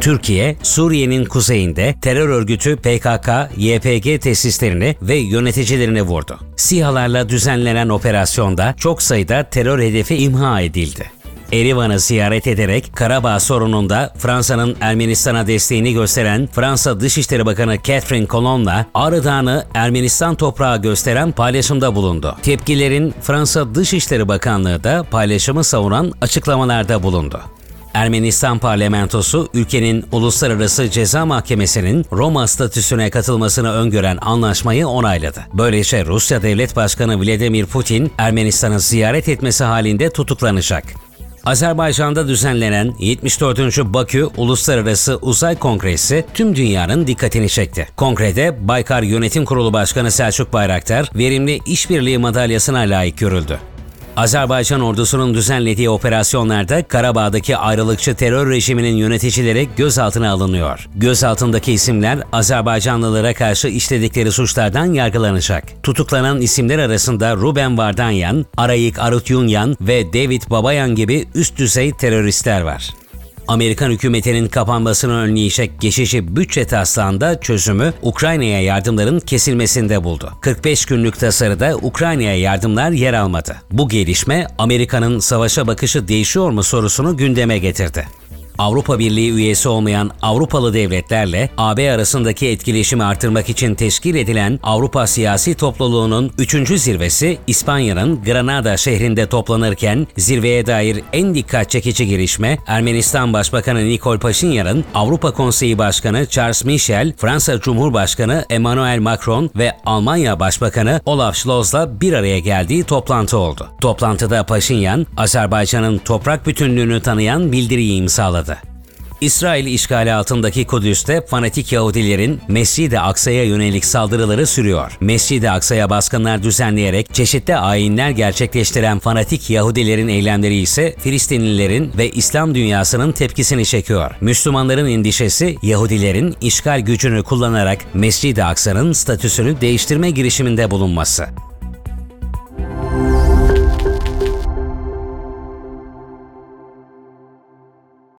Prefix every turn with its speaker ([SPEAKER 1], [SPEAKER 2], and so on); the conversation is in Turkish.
[SPEAKER 1] Türkiye, Suriye'nin kuzeyinde terör örgütü PKK, YPG tesislerini ve yöneticilerini vurdu. SİHA'larla düzenlenen operasyonda çok sayıda terör hedefi imha edildi. Erivan'ı ziyaret ederek Karabağ sorununda Fransa'nın Ermenistan'a desteğini gösteren Fransa Dışişleri Bakanı Catherine Colonne'la Ağrı Dağı'nı Ermenistan toprağı gösteren paylaşımda bulundu. Tepkilerin Fransa Dışişleri Bakanlığı da paylaşımı savunan açıklamalarda bulundu. Ermenistan parlamentosu ülkenin Uluslararası Ceza Mahkemesi'nin Roma statüsüne katılmasını öngören anlaşmayı onayladı. Böylece Rusya Devlet Başkanı Vladimir Putin Ermenistan'ı ziyaret etmesi halinde tutuklanacak. Azerbaycan'da düzenlenen 74. Bakü Uluslararası Uzay Kongresi tüm dünyanın dikkatini çekti. Kongrede Baykar Yönetim Kurulu Başkanı Selçuk Bayraktar verimli işbirliği madalyasına layık görüldü. Azerbaycan ordusunun düzenlediği operasyonlarda Karabağ'daki ayrılıkçı terör rejiminin yöneticileri gözaltına alınıyor. Gözaltındaki isimler Azerbaycanlılara karşı işledikleri suçlardan yargılanacak. Tutuklanan isimler arasında Ruben Vardanyan, Arayik Arutyunyan ve David Babayan gibi üst düzey teröristler var. Amerikan hükümetinin kapanmasını önleyecek geçici bütçe taslağında çözümü Ukrayna'ya yardımların kesilmesinde buldu. 45 günlük tasarıda Ukrayna'ya yardımlar yer almadı. Bu gelişme Amerika'nın savaşa bakışı değişiyor mu sorusunu gündeme getirdi. Avrupa Birliği üyesi olmayan Avrupalı devletlerle AB arasındaki etkileşimi artırmak için teşkil edilen Avrupa Siyasi Topluluğu'nun 3. zirvesi İspanya'nın Granada şehrinde toplanırken zirveye dair en dikkat çekici gelişme Ermenistan Başbakanı Nikol Paşinyan'ın Avrupa Konseyi Başkanı Charles Michel, Fransa Cumhurbaşkanı Emmanuel Macron ve Almanya Başbakanı Olaf Scholz'la bir araya geldiği toplantı oldu. Toplantıda Paşinyan, Azerbaycan'ın toprak bütünlüğünü tanıyan bildiriyi imzaladı. İsrail işgali altındaki Kudüs'te fanatik Yahudilerin Mescid-i Aksa'ya yönelik saldırıları sürüyor. Mescid-i Aksa'ya baskınlar düzenleyerek çeşitli ayinler gerçekleştiren fanatik Yahudilerin eylemleri ise Filistinlilerin ve İslam dünyasının tepkisini çekiyor. Müslümanların endişesi Yahudilerin işgal gücünü kullanarak Mescid-i Aksa'nın statüsünü değiştirme girişiminde bulunması.